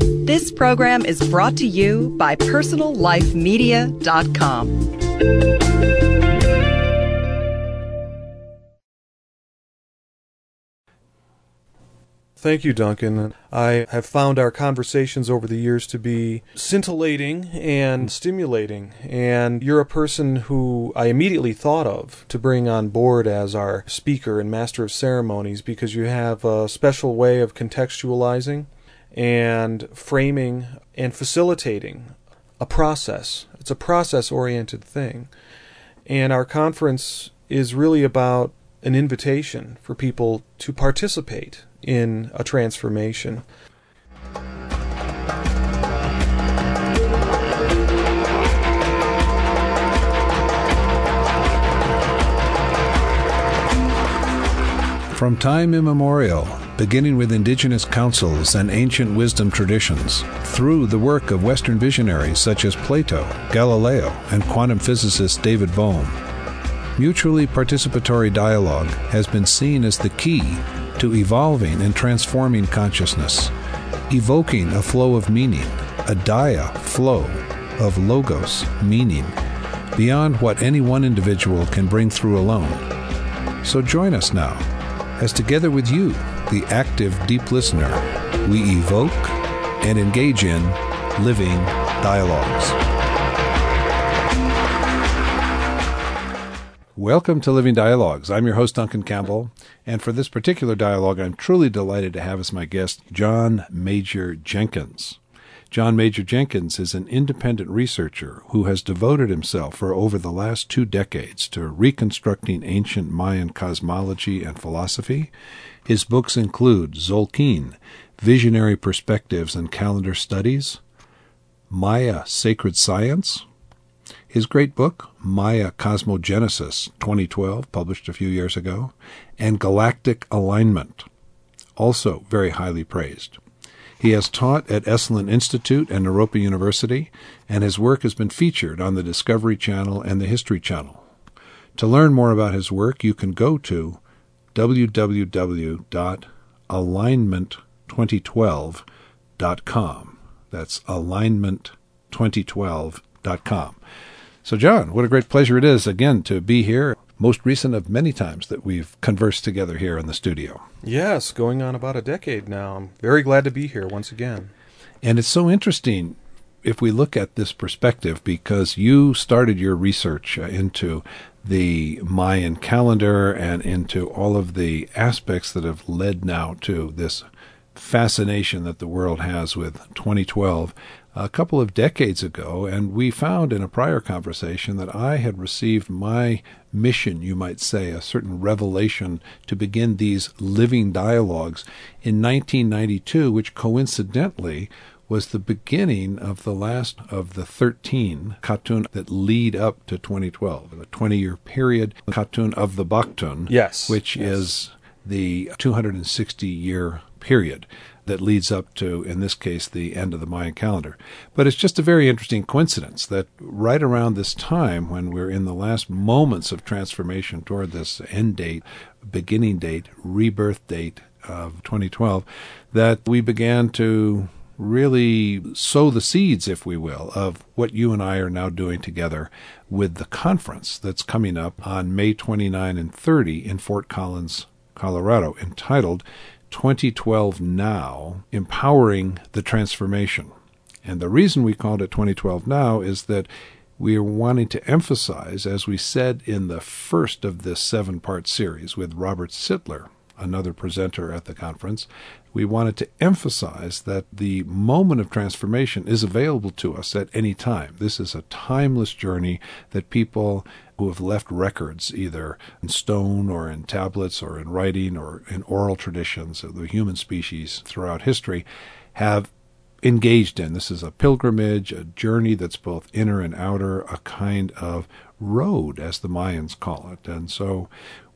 This program is brought to you by PersonalLifeMedia.com. Thank you, Duncan. I have found our conversations over the years to be scintillating and stimulating, and you're a person who I immediately thought of to bring on board as our speaker and master of ceremonies because you have a special way of contextualizing and framing and facilitating a process. It's a process oriented thing. And our conference is really about an invitation for people to participate in a transformation. From time immemorial, beginning with indigenous councils and ancient wisdom traditions, through the work of Western visionaries such as Plato, Galileo, and quantum physicist David Bohm, mutually participatory dialogue has been seen as the key to evolving and transforming consciousness, evoking a flow of meaning, a dia flow of logos, meaning, beyond what any one individual can bring through alone. So join us now, as together with you, the active deep listener, we evoke and engage in living dialogues. Welcome to Living Dialogues. I'm your host, Duncan Campbell, and for this particular dialogue, I'm truly delighted to have as my guest John Major Jenkins. John Major Jenkins is an independent researcher who has devoted himself for over the last two decades to reconstructing ancient Mayan cosmology and philosophy. His books include Tzolkin, Visionary Perspectives and Calendar Studies, Maya Sacred Science, his great book, Maya Cosmogenesis, 2012, published a few years ago, and Galactic Alignment, also very highly praised. He has taught at Esalen Institute and Naropa University, and his work has been featured on the Discovery Channel and the History Channel. To learn more about his work, you can go to www.alignment2012.com. That's alignment2012.com. So, John, what a great pleasure it is again to be here. Most recent of many times that we've conversed together here in the studio. Yes, going on about a decade now. I'm very glad to be here once again. And it's so interesting if we look at this perspective because you started your research uh, into the Mayan calendar and into all of the aspects that have led now to this fascination that the world has with 2012 a couple of decades ago, and we found in a prior conversation that I had received my mission, you might say, a certain revelation to begin these living dialogues in 1992, which coincidentally was the beginning of the last of the 13 Katun that lead up to 2012, a 20 year period, Katun of the Baktun, yes, which yes. is the 260 year period that leads up to, in this case, the end of the Mayan calendar. But it's just a very interesting coincidence that right around this time, when we're in the last moments of transformation toward this end date, beginning date, rebirth date of 2012, that we began to really sow the seeds, if we will, of what you and I are now doing together with the conference that's coming up on May 29 and 30 in Fort Collins, Colorado, entitled 2012 Now Empowering the Transformation. And the reason we called it 2012 Now is that we are wanting to emphasize, as we said in the first of this seven part series with Robert Sitler, another presenter at the conference, we wanted to emphasize that the moment of transformation is available to us at any time. This is a timeless journey that people who have left records, either in stone or in tablets or in writing or in oral traditions of the human species throughout history, have engaged in. This is a pilgrimage, a journey that's both inner and outer, a kind of road, as the Mayans call it. And so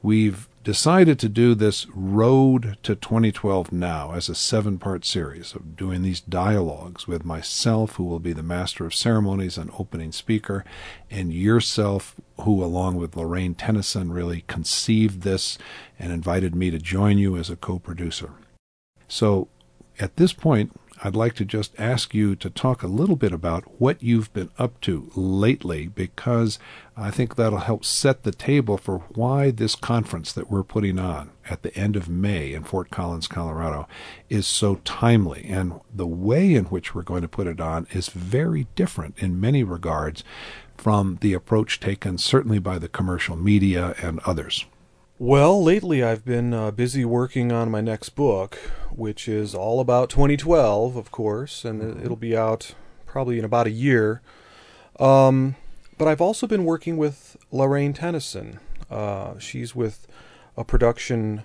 we've decided to do this Road to 2012 now as a seven part series of doing these dialogues with myself, who will be the master of ceremonies and opening speaker, and yourself, who, along with Lorraine Tennyson, really conceived this and invited me to join you as a co producer. So at this point, I'd like to just ask you to talk a little bit about what you've been up to lately, because I think that'll help set the table for why this conference that we're putting on at the end of May in Fort Collins, Colorado, is so timely. And the way in which we're going to put it on is very different in many regards from the approach taken certainly by the commercial media and others. Well, lately I've been uh, busy working on my next book, which is all about 2012, of course, and it'll be out probably in about a year. Um, but I've also been working with Lorraine Tennyson. Uh, she's with a production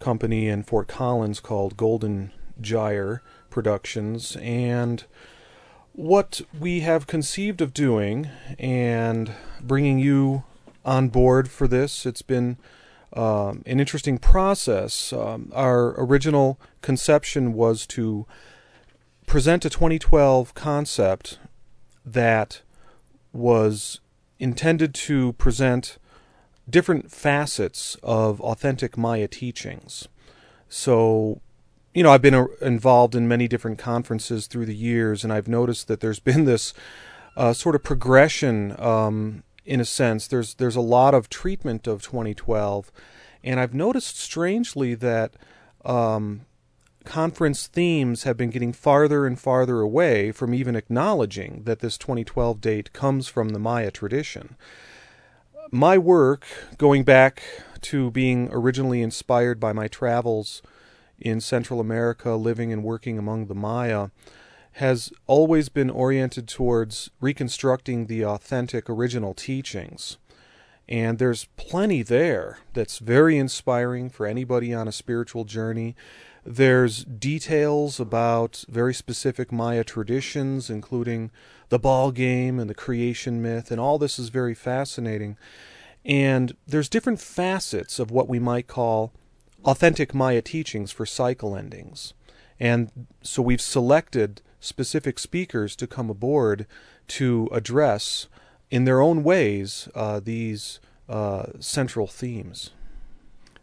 company in Fort Collins called Golden Gyre Productions, and what we have conceived of doing and bringing you on board for this, it's been um, an interesting process. Um, our original conception was to present a 2012 concept that was intended to present different facets of authentic Maya teachings. So, you know, I've been uh, involved in many different conferences through the years, and I've noticed that there's been this uh, sort of progression um, in a sense. There's there's a lot of treatment of 2012, and I've noticed strangely that um, conference themes have been getting farther and farther away from even acknowledging that this 2012 date comes from the Maya tradition. My work, going back to being originally inspired by my travels in Central America, living and working among the Maya, has always been oriented towards reconstructing the authentic original teachings. And there's plenty there that's very inspiring for anybody on a spiritual journey. There's details about very specific Maya traditions, including the ball game and the creation myth, and all this is very fascinating. And there's different facets of what we might call authentic Maya teachings for cycle endings. And so we've selected specific speakers to come aboard to address, in their own ways, uh, these uh, central themes.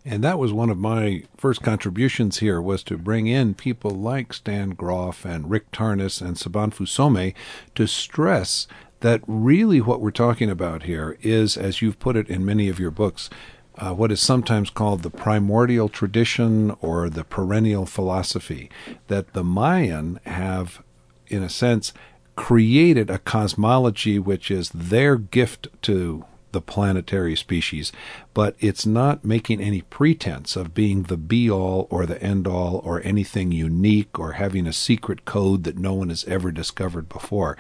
And that was one of my first contributions here was to bring in people like Stan Grof and Rick Tarnas and Sobonfu Somé to stress that really what we're talking about here is, as you've put it in many of your books, uh, what is sometimes called the primordial tradition or the perennial philosophy, that the Mayan have in a sense, created a cosmology which is their gift to the planetary species, but it's not making any pretense of being the be all or the end all or anything unique or having a secret code that no one has ever discovered before.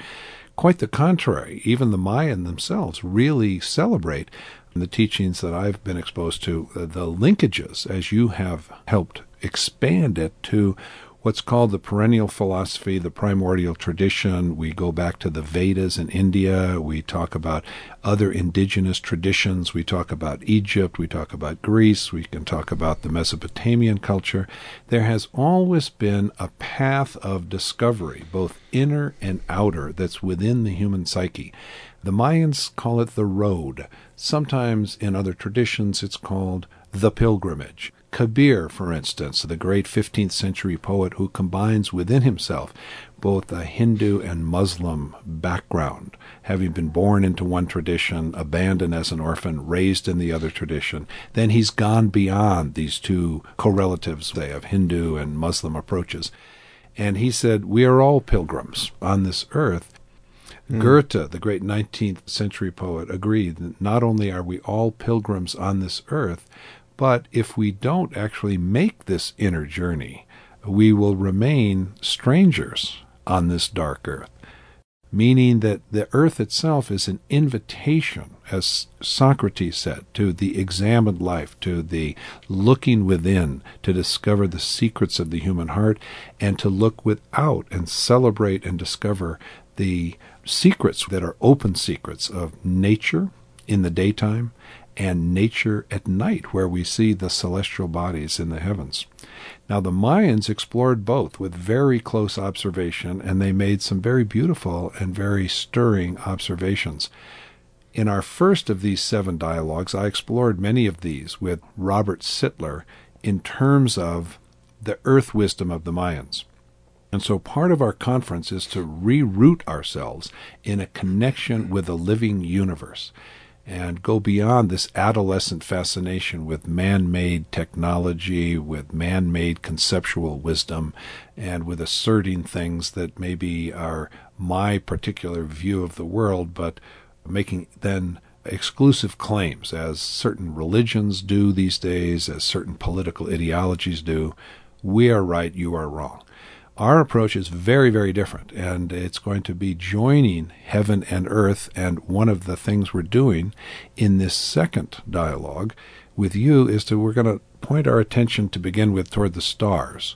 Quite the contrary, even the Mayan themselves really celebrate the teachings that I've been exposed to, the linkages, as you have helped expand it to what's called the perennial philosophy, the primordial tradition. We go back to the Vedas in India. We talk about other indigenous traditions. We talk about Egypt. We talk about Greece. We can talk about the Mesopotamian culture. There has always been a path of discovery, both inner and outer, that's within the human psyche. The Mayans call it the road. Sometimes in other traditions it's called the pilgrimage. Kabir, for instance, the great 15th century poet who combines within himself both a Hindu and Muslim background, having been born into one tradition, abandoned as an orphan, raised in the other tradition. Then he's gone beyond these two correlatives, say, of Hindu and Muslim approaches. And he said, We are all pilgrims on this earth. Mm. Goethe, the great 19th century poet, agreed that not only are we all pilgrims on this earth, but if we don't actually make this inner journey, we will remain strangers on this dark earth. Meaning that the earth itself is an invitation, as Socrates said, to the examined life, to the looking within, to discover the secrets of the human heart, and to look without and celebrate and discover the secrets that are open secrets of nature in the daytime and nature at night, where we see the celestial bodies in the heavens. Now, the Mayans explored both with very close observation, and they made some very beautiful and very stirring observations. In our first of these seven dialogues, I explored many of these with Robert Sitler in terms of the earth wisdom of the Mayans. And so part of our conference is to reroot ourselves in a connection with a living universe and go beyond this adolescent fascination with man made technology, with man made conceptual wisdom, and with asserting things that maybe are my particular view of the world, but making then exclusive claims, as certain religions do these days, as certain political ideologies do. We are right, you are wrong. Our approach is very, very different, and it's going to be joining heaven and earth. And one of the things we're doing in this second dialogue with you is to we're going to point our attention to begin with toward the stars.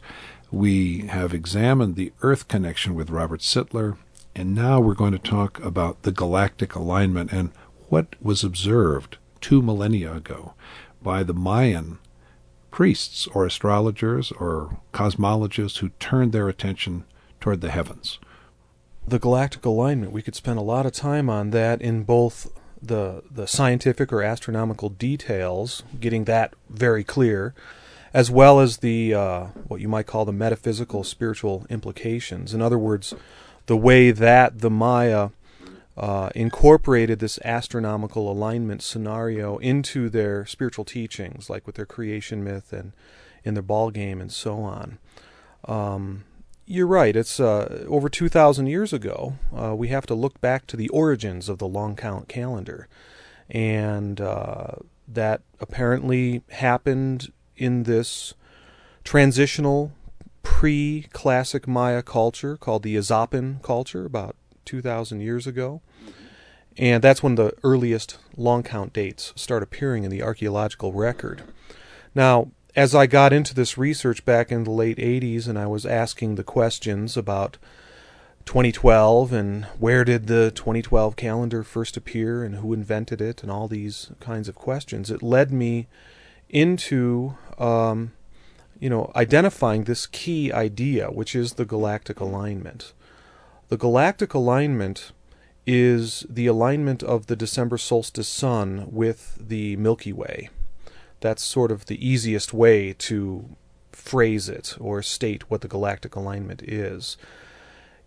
We have examined the Earth connection with Robert Sitler, and now we're going to talk about the galactic alignment and what was observed two millennia ago by the Mayan priests or astrologers or cosmologists who turned their attention toward the heavens. The galactic alignment, we could spend a lot of time on that in both the the scientific or astronomical details, getting that very clear, as well as the uh, what you might call the metaphysical spiritual implications. In other words, the way that the Maya uh, incorporated this astronomical alignment scenario into their spiritual teachings, like with their creation myth and in their ball game and so on. Um, you're right. It's uh, over 2,000 years ago. Uh, we have to look back to the origins of the long count calendar, and uh, that apparently happened in this transitional pre-classic Maya culture called the Izapan culture, about 2,000 years ago. And that's when the earliest long count dates start appearing in the archaeological record. Now, as I got into this research back in the late 80s and I was asking the questions about 2012 and where did the 2012 calendar first appear and who invented it and all these kinds of questions, it led me into um, you know identifying this key idea, which is the galactic alignment. The galactic alignment is the alignment of the December solstice sun with the Milky Way. That's sort of the easiest way to phrase it or state what the galactic alignment is.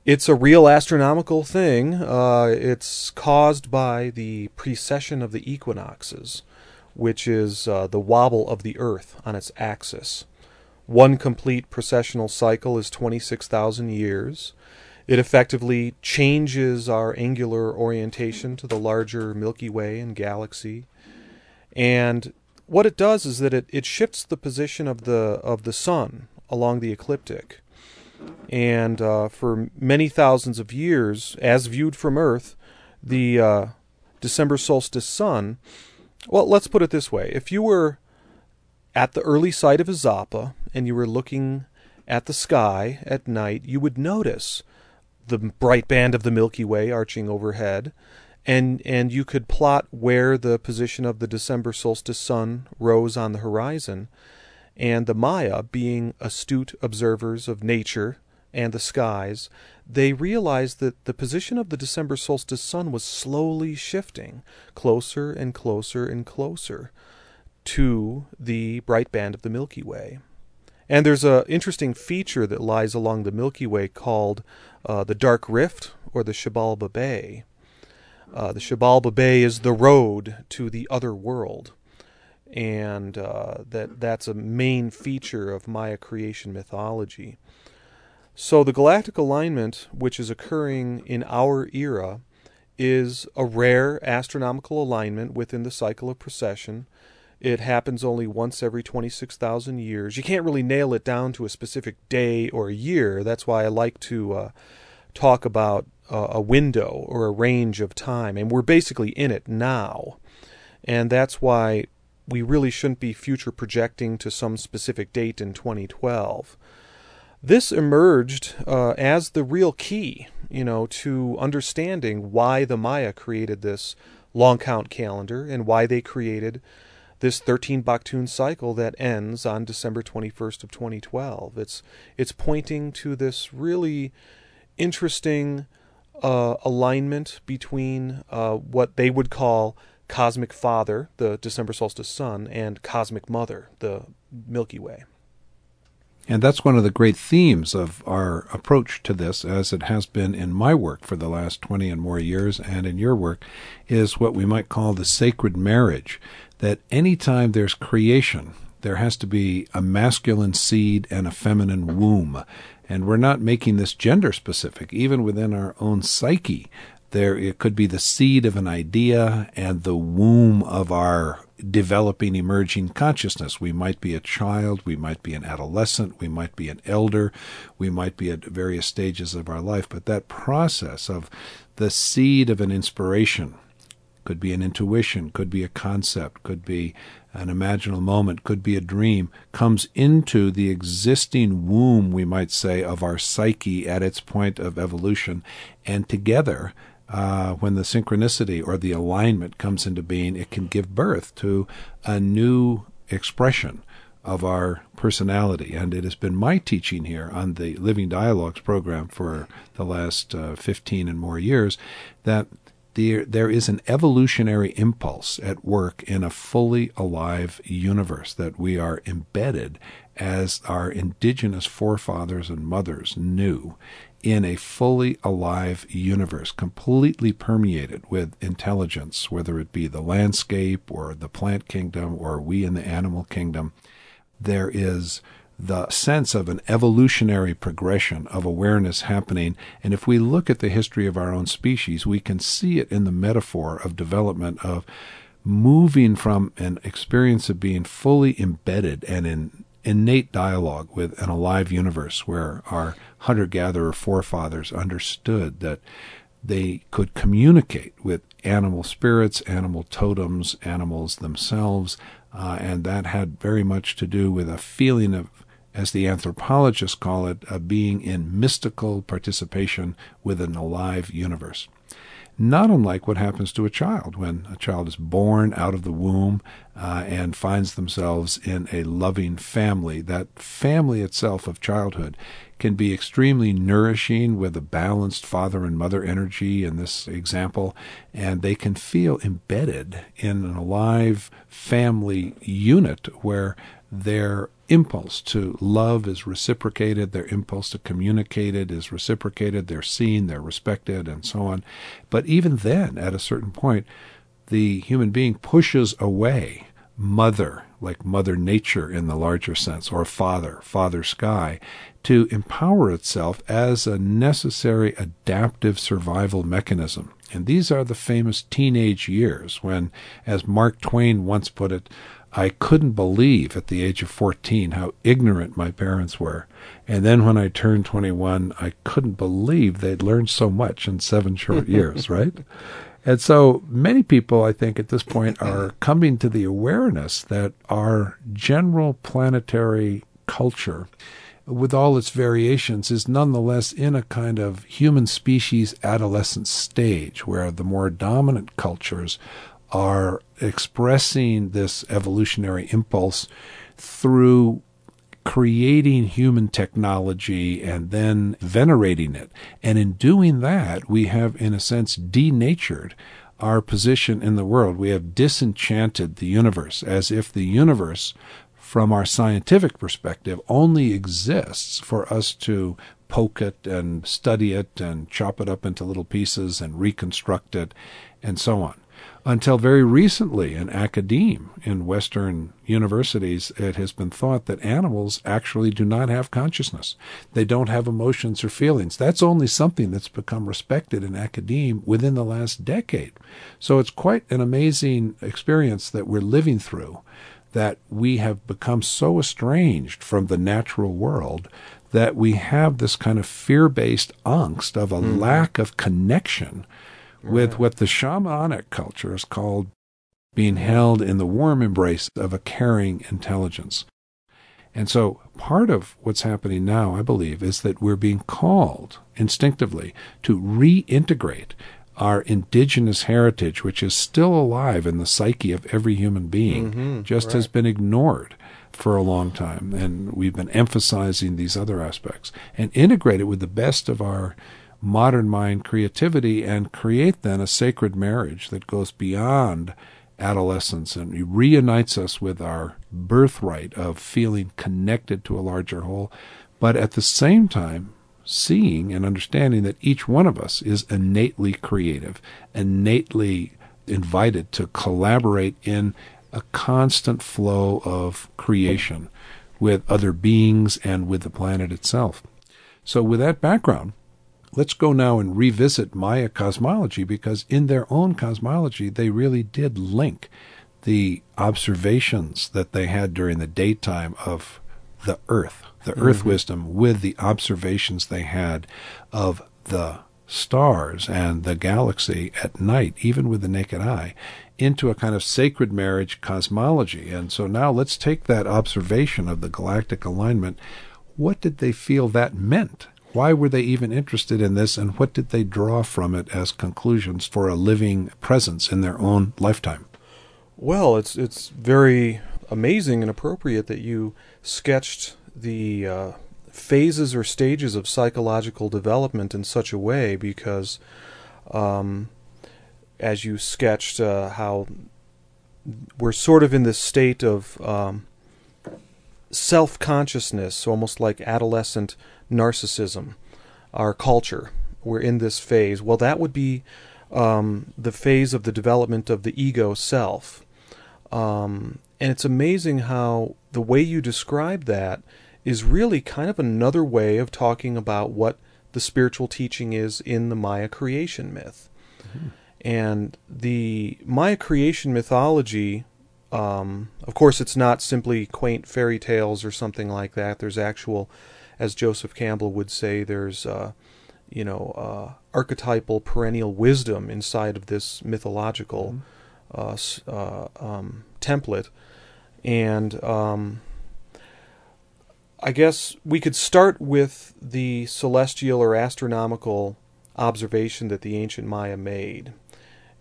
It's a real astronomical thing. Uh, it's caused by the precession of the equinoxes, which is uh, the wobble of the Earth on its axis. One complete precessional cycle is 26,000 years. It effectively changes our angular orientation to the larger Milky Way and galaxy. And what it does is that it, it shifts the position of the of the sun along the ecliptic. And uh, for many thousands of years, as viewed from Earth, the uh, December solstice sun. Well, let's put it this way: if you were at the early site of Izapa and you were looking at the sky at night, you would notice the bright band of the Milky Way arching overhead, and and you could plot where the position of the December solstice sun rose on the horizon, and the Maya, being astute observers of nature and the skies, they realized that the position of the December solstice sun was slowly shifting closer and closer and closer to the bright band of the Milky Way. And there's an interesting feature that lies along the Milky Way called uh, the Dark Rift or the Xibalba be. Uh, the Xibalba be is the road to the other world, and uh, that that's a main feature of Maya creation mythology. So the galactic alignment, which is occurring in our era, is a rare astronomical alignment within the cycle of precession it happens only once every 26,000 years. You can't really nail it down to a specific day or year. That's why I like to uh, talk about uh, a window or a range of time. And we're basically in it now. And that's why we really shouldn't be future projecting to some specific date in 2012. This emerged uh, as the real key, you know, to understanding why the Maya created this long count calendar and why they created this 13 Baktun cycle that ends on December 21st of 2012. It's it's pointing to this really interesting uh, alignment between uh, what they would call cosmic father, the December solstice sun, and cosmic mother, the Milky Way. And that's one of the great themes of our approach to this, as it has been in my work for the last 20 and more years, and in your work, is what we might call the sacred marriage. That anytime there's creation, there has to be a masculine seed and a feminine womb. And we're not making this gender specific. Even within our own psyche, there it could be the seed of an idea and the womb of our developing emerging consciousness. We might be a child, we might be an adolescent, we might be an elder, we might be at various stages of our life, but that process of the seed of an inspiration could be an intuition, could be a concept, could be an imaginal moment, could be a dream, comes into the existing womb, we might say, of our psyche at its point of evolution, and together uh, when the synchronicity or the alignment comes into being, it can give birth to a new expression of our personality. And it has been my teaching here on the Living Dialogues program for the last uh, 15 and more years that there, there is an evolutionary impulse at work in a fully alive universe that we are embedded as our indigenous forefathers and mothers knew in a fully alive universe, completely permeated with intelligence, whether it be the landscape or the plant kingdom or we in the animal kingdom, there is the sense of an evolutionary progression of awareness happening. And if we look at the history of our own species, we can see it in the metaphor of development of moving from an experience of being fully embedded and in innate dialogue with an alive universe where our hunter gatherer forefathers understood that they could communicate with animal spirits, animal totems, animals themselves, uh, and that had very much to do with a feeling of, as the anthropologists call it, a being in mystical participation with an alive universe not unlike what happens to a child when a child is born out of the womb uh, and finds themselves in a loving family. That family itself of childhood can be extremely nourishing with a balanced father and mother energy in this example, and they can feel embedded in an alive family unit where their impulse to love is reciprocated, their impulse to communicate it is reciprocated, they're seen, they're respected, and so on. But even then, at a certain point, the human being pushes away mother, like Mother Nature in the larger sense, or Father, Father Sky, to empower itself as a necessary adaptive survival mechanism. And these are the famous teenage years when, as Mark Twain once put it, I couldn't believe at the age of 14 how ignorant my parents were. And then when I turned 21, I couldn't believe they'd learned so much in seven short years, right? And so many people, I think, at this point are coming to the awareness that our general planetary culture, with all its variations, is nonetheless in a kind of human species adolescent stage where the more dominant cultures are expressing this evolutionary impulse through creating human technology and then venerating it. And in doing that, we have, in a sense, denatured our position in the world. We have disenchanted the universe as if the universe, from our scientific perspective, only exists for us to poke it and study it and chop it up into little pieces and reconstruct it and so on until very recently in academia in Western universities, it has been thought that animals actually do not have consciousness. They don't have emotions or feelings. That's only something that's become respected in academia within the last decade. So it's quite an amazing experience that we're living through that we have become so estranged from the natural world that we have this kind of fear based angst of a mm-hmm. lack of connection with what the shamanic culture is called being held in the warm embrace of a caring intelligence. And so part of what's happening now, I believe, is that we're being called instinctively to reintegrate our indigenous heritage, which is still alive in the psyche of every human being, mm-hmm, just right. has been ignored for a long time. And we've been emphasizing these other aspects and integrate it with the best of our modern mind creativity and create then a sacred marriage that goes beyond adolescence and reunites us with our birthright of feeling connected to a larger whole, but at the same time, seeing and understanding that each one of us is innately creative, innately invited to collaborate in a constant flow of creation with other beings and with the planet itself. So, with that background, let's go now and revisit Maya cosmology because, in their own cosmology, they really did link the observations that they had during the daytime of the Earth, the mm-hmm. Earth wisdom, with the observations they had of the stars and the galaxy at night, even with the naked eye, into a kind of sacred marriage cosmology. And so now let's take that observation of the galactic alignment. What did they feel that meant? Why were they even interested in this, and what did they draw from it as conclusions for a living presence in their own lifetime? Well, it's it's very amazing and appropriate that you sketched the uh, phases or stages of psychological development in such a way because um, as you sketched uh, how we're sort of in this state of um, self consciousness, almost like adolescent narcissism, our culture. We're in this phase. Well, that would be um, the phase of the development of the ego self. Um, and it's amazing how the way you describe that is really kind of another way of talking about what the spiritual teaching is in the Maya creation myth. Mm-hmm. And the Maya creation mythology, um, of course, it's not simply quaint fairy tales or something like that. There's actual, as Joseph Campbell would say, there's, uh, you know, uh, archetypal perennial wisdom inside of this mythological mm-hmm. uh, um, template. And um, I guess we could start with the celestial or astronomical observation that the ancient Maya made.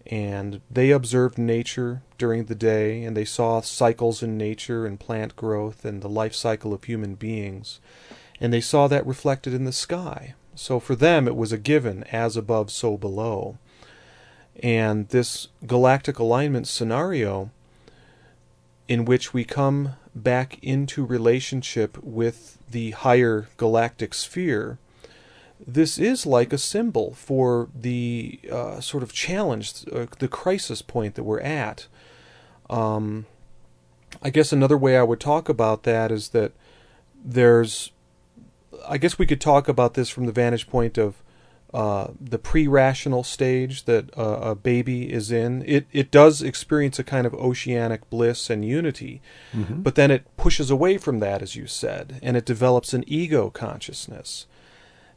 And they observed nature during the day and they saw cycles in nature and plant growth and the life cycle of human beings. And they saw that reflected in the sky. So for them it was a given as above so below. And this galactic alignment scenario in which we come back into relationship with the higher galactic sphere this is like a symbol for the uh, sort of challenge, uh, the crisis point that we're at. Um, I guess another way I would talk about that is that there's, I guess we could talk about this from the vantage point of uh, the pre-rational stage that uh, a baby is in. It it does experience a kind of oceanic bliss and unity, mm-hmm. but then it pushes away from that, as you said, and it develops an ego consciousness.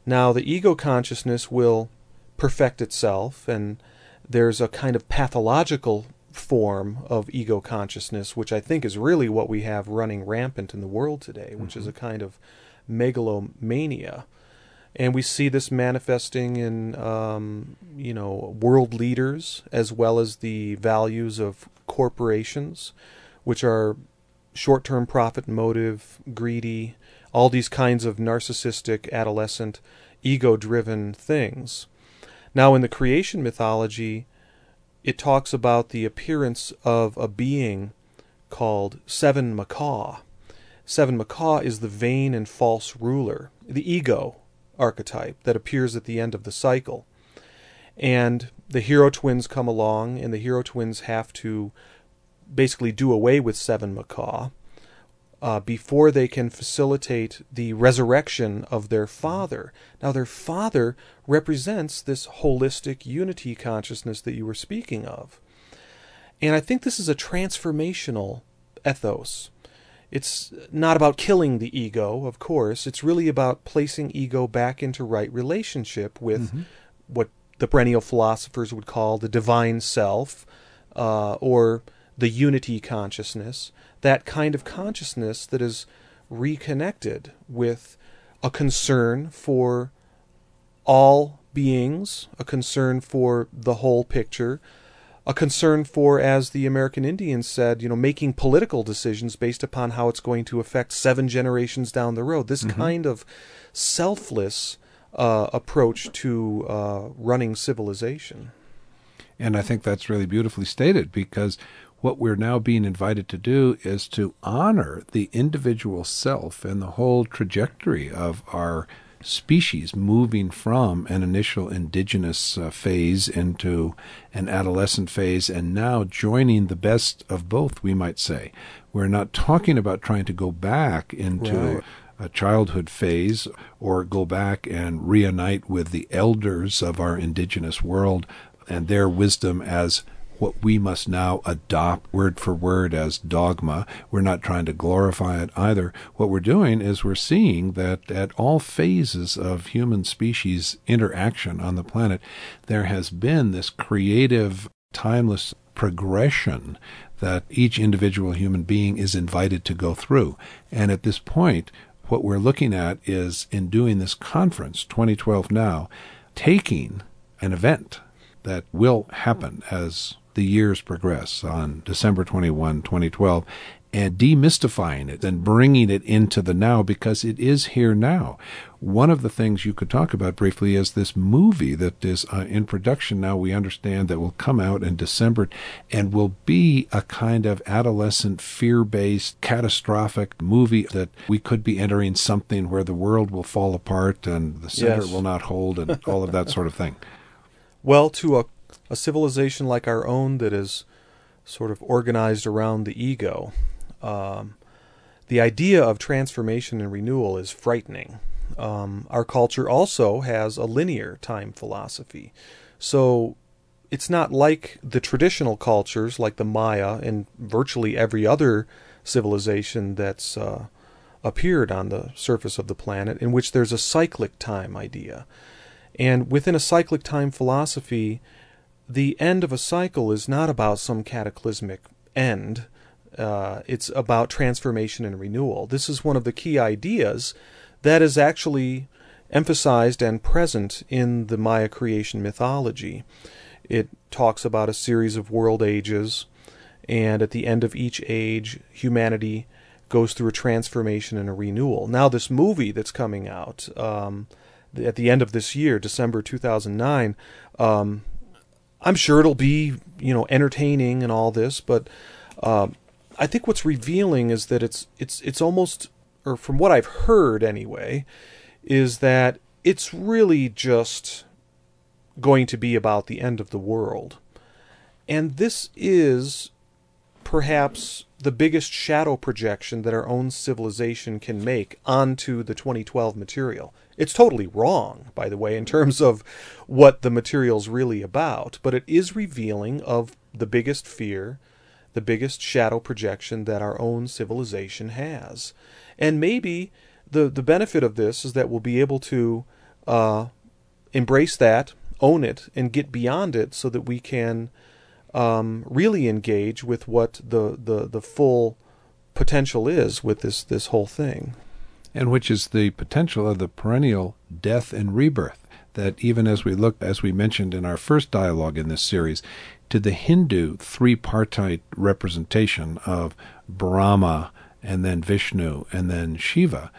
Now, the ego consciousness will perfect itself, and there's a kind of pathological form of ego consciousness, which I think is really what we have running rampant in the world today, which mm-hmm. is a kind of megalomania. And we see this manifesting in, um, you know, world leaders as well as the values of corporations, which are short-term profit motive, greedy, all these kinds of narcissistic, adolescent, ego driven things. Now, in the creation mythology, it talks about the appearance of a being called Seven Macaw. Seven Macaw is the vain and false ruler, the ego archetype that appears at the end of the cycle. And the hero twins come along, and the hero twins have to basically do away with Seven Macaw uh, before they can facilitate the resurrection of their father. Now, their father represents this holistic unity consciousness that you were speaking of. And I think this is a transformational ethos. It's not about killing the ego, of course. It's really about placing ego back into right relationship with mm-hmm. what the perennial philosophers would call the divine self, uh, or the unity consciousness, that kind of consciousness that is reconnected with a concern for all beings, a concern for the whole picture, a concern for, as the American Indians said, you know, making political decisions based upon how it's going to affect seven generations down the road. This mm-hmm. kind of selfless uh, approach to uh, running civilization. And I think that's really beautifully stated because what we're now being invited to do is to honor the individual self and the whole trajectory of our species moving from an initial indigenous uh, phase into an adolescent phase and now joining the best of both, we might say. We're not talking about trying to go back into right. a childhood phase or go back and reunite with the elders of our indigenous world and their wisdom as what we must now adopt word for word as dogma. We're not trying to glorify it either. What we're doing is we're seeing that at all phases of human species interaction on the planet, there has been this creative, timeless progression that each individual human being is invited to go through. And at this point, what we're looking at is in doing this conference, 2012 now, taking an event that will happen as the years progress on December 21, 2012, and demystifying it and bringing it into the now because it is here now. One of the things you could talk about briefly is this movie that is uh, in production now, we understand that will come out in December and will be a kind of adolescent, fear based, catastrophic movie that we could be entering something where the world will fall apart and the center yes. will not hold and all of that sort of thing. Well, to a a civilization like our own that is sort of organized around the ego, um, the idea of transformation and renewal is frightening. Um, our culture also has a linear time philosophy. So it's not like the traditional cultures, like the Maya and virtually every other civilization that's uh, appeared on the surface of the planet, in which there's a cyclic time idea. And within a cyclic time philosophy, the end of a cycle is not about some cataclysmic end. Uh, it's about transformation and renewal. This is one of the key ideas that is actually emphasized and present in the Maya creation mythology. It talks about a series of world ages, and at the end of each age, humanity goes through a transformation and a renewal. Now, this movie that's coming out um, at the end of this year, December 2009, um, I'm sure it'll be you know entertaining and all this, but uh, I think what's revealing is that it's it's it's almost, or from what I've heard anyway, is that it's really just going to be about the end of the world, and this is perhaps the biggest shadow projection that our own civilization can make onto the 2012 material. It's totally wrong, by the way, in terms of what the material's really about, but it is revealing of the biggest fear, the biggest shadow projection that our own civilization has. And maybe the, the benefit of this is that we'll be able to uh, embrace that, own it, and get beyond it so that we can um, really engage with what the, the, the full potential is with this, this whole thing. And which is the potential of the perennial death and rebirth. That even as we look, as we mentioned in our first dialogue in this series, to the Hindu three-partite representation of Brahma and then Vishnu and then Shiva,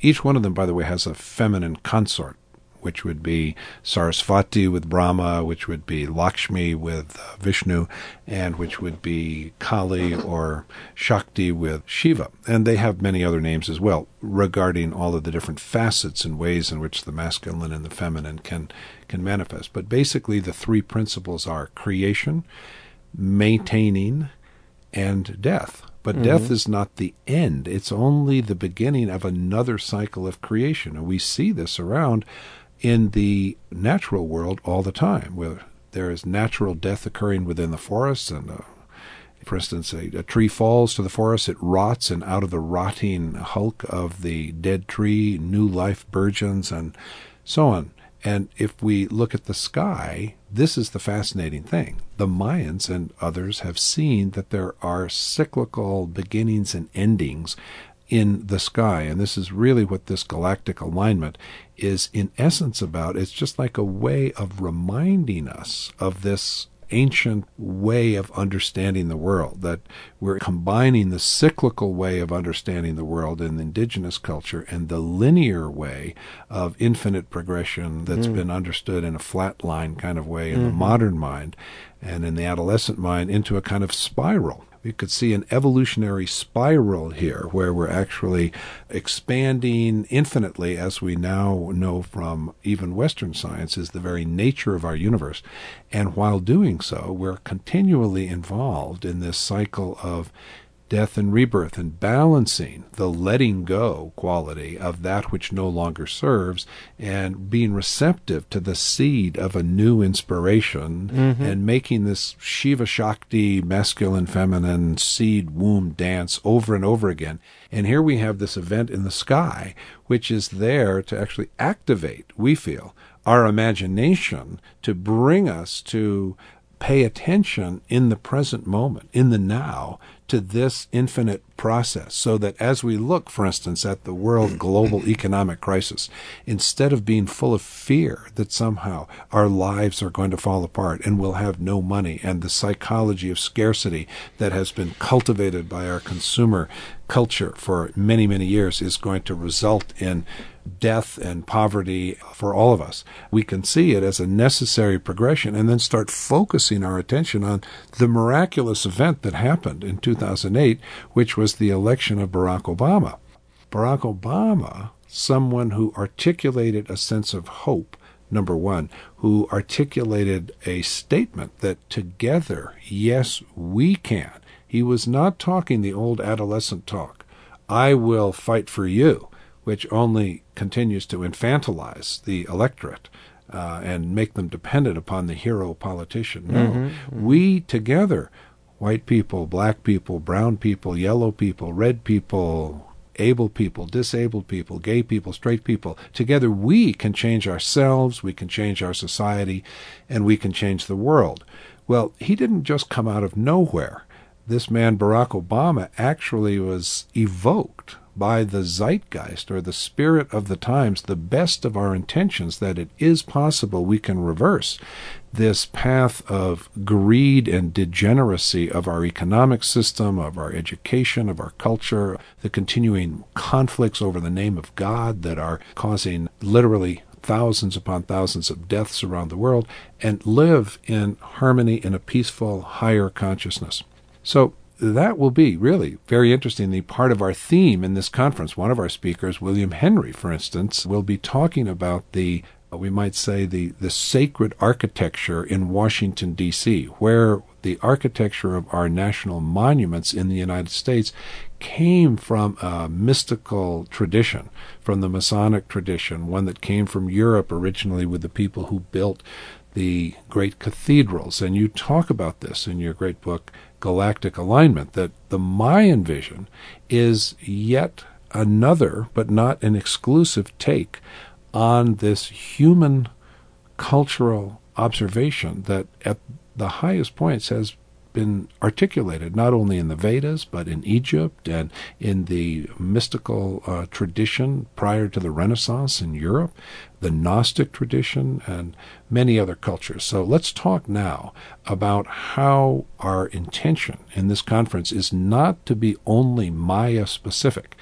each one of them, by the way, has a feminine consort which would be Sarasvati with Brahma, which would be Lakshmi with uh, Vishnu, and which would be Kali or Shakti with Shiva. And they have many other names as well regarding all of the different facets and ways in which the masculine and the feminine can can manifest. But basically the three principles are creation, maintaining, and death. But mm-hmm. death is not the end. It's only the beginning of another cycle of creation. And we see this around in the natural world all the time, where there is natural death occurring within the forests. And, uh, for instance, a, a, tree falls to the forest, it rots, and out of the rotting hulk of the dead tree, new life burgeons, and so on. And if we look at the sky, this is the fascinating thing. The Mayans and others have seen that there are cyclical beginnings and endings in the sky. And this is really what this galactic alignment is, in essence, about. It's just like a way of reminding us of this ancient way of understanding the world, that we're combining the cyclical way of understanding the world in indigenous culture and the linear way of infinite progression that's mm. been understood in a flat line kind of way in mm-hmm. the modern mind and in the adolescent mind into a kind of spiral we could see an evolutionary spiral here where we're actually expanding infinitely as we now know from even Western science is the very nature of our universe. And while doing so, we're continually involved in this cycle of death and rebirth and balancing the letting go quality of that which no longer serves and being receptive to the seed of a new inspiration mm-hmm. and making this Shiva Shakti masculine feminine seed womb dance over and over again. And here we have this event in the sky which is there to actually activate, we feel, our imagination to bring us to pay attention in the present moment, in the now, to this infinite process so that as we look, for instance, at the world global economic crisis, instead of being full of fear that somehow our lives are going to fall apart and we'll have no money and the psychology of scarcity that has been cultivated by our consumer culture for many, many years is going to result in death and poverty for all of us. We can see it as a necessary progression and then start focusing our attention on the miraculous event that happened in 2008, which was the election of Barack Obama. Barack Obama, someone who articulated a sense of hope, number one, who articulated a statement that together, yes, we can. He was not talking the old adolescent talk. I will fight for you which only continues to infantilize the electorate uh, and make them dependent upon the hero politician. No, mm-hmm, mm-hmm. we together, white people, black people, brown people, yellow people, red people, able people, disabled people, gay people, straight people, together we can change ourselves, we can change our society, and we can change the world. Well, he didn't just come out of nowhere. This man, Barack Obama, actually was evoked by the zeitgeist or the spirit of the times, the best of our intentions, that it is possible we can reverse this path of greed and degeneracy of our economic system, of our education, of our culture, the continuing conflicts over the name of God that are causing literally thousands upon thousands of deaths around the world, and live in harmony in a peaceful, higher consciousness. So, that will be really very interestingly part of our theme in this conference, one of our speakers, William Henry, for instance, will be talking about the we might say the, the sacred architecture in Washington D.C., where the architecture of our national monuments in the United States came from a mystical tradition, from the Masonic tradition, one that came from Europe originally with the people who built the great cathedrals. And you talk about this in your great book, galactic alignment, that the Mayan vision is yet another, but not an exclusive take on this human cultural observation that at the highest points has been articulated not only in the Vedas but in Egypt and in the mystical uh, tradition prior to the Renaissance in Europe, the Gnostic tradition, and many other cultures. So let's talk now about how our intention in this conference is not to be only Maya specific,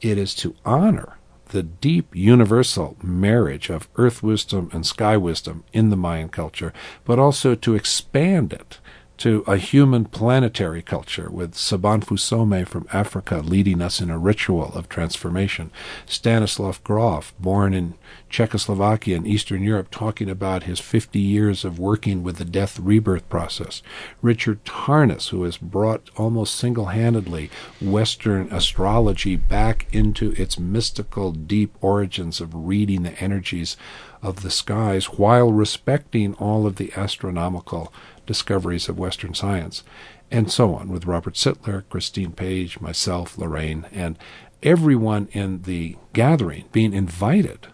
it is to honor the deep universal marriage of earth wisdom and sky wisdom in the Mayan culture, but also to expand it to a human planetary culture with Sobonfu Somé from Africa leading us in a ritual of transformation. Stanislav Grof, born in Czechoslovakia in Eastern Europe, talking about his 50 years of working with the death rebirth process. Richard Tarnas, who has brought almost single handedly Western astrology back into its mystical, deep origins of reading the energies of the skies while respecting all of the astronomical discoveries of Western science, and so on, with Robert Sitler, Christine Page, myself, Lorraine, and everyone in the gathering being invited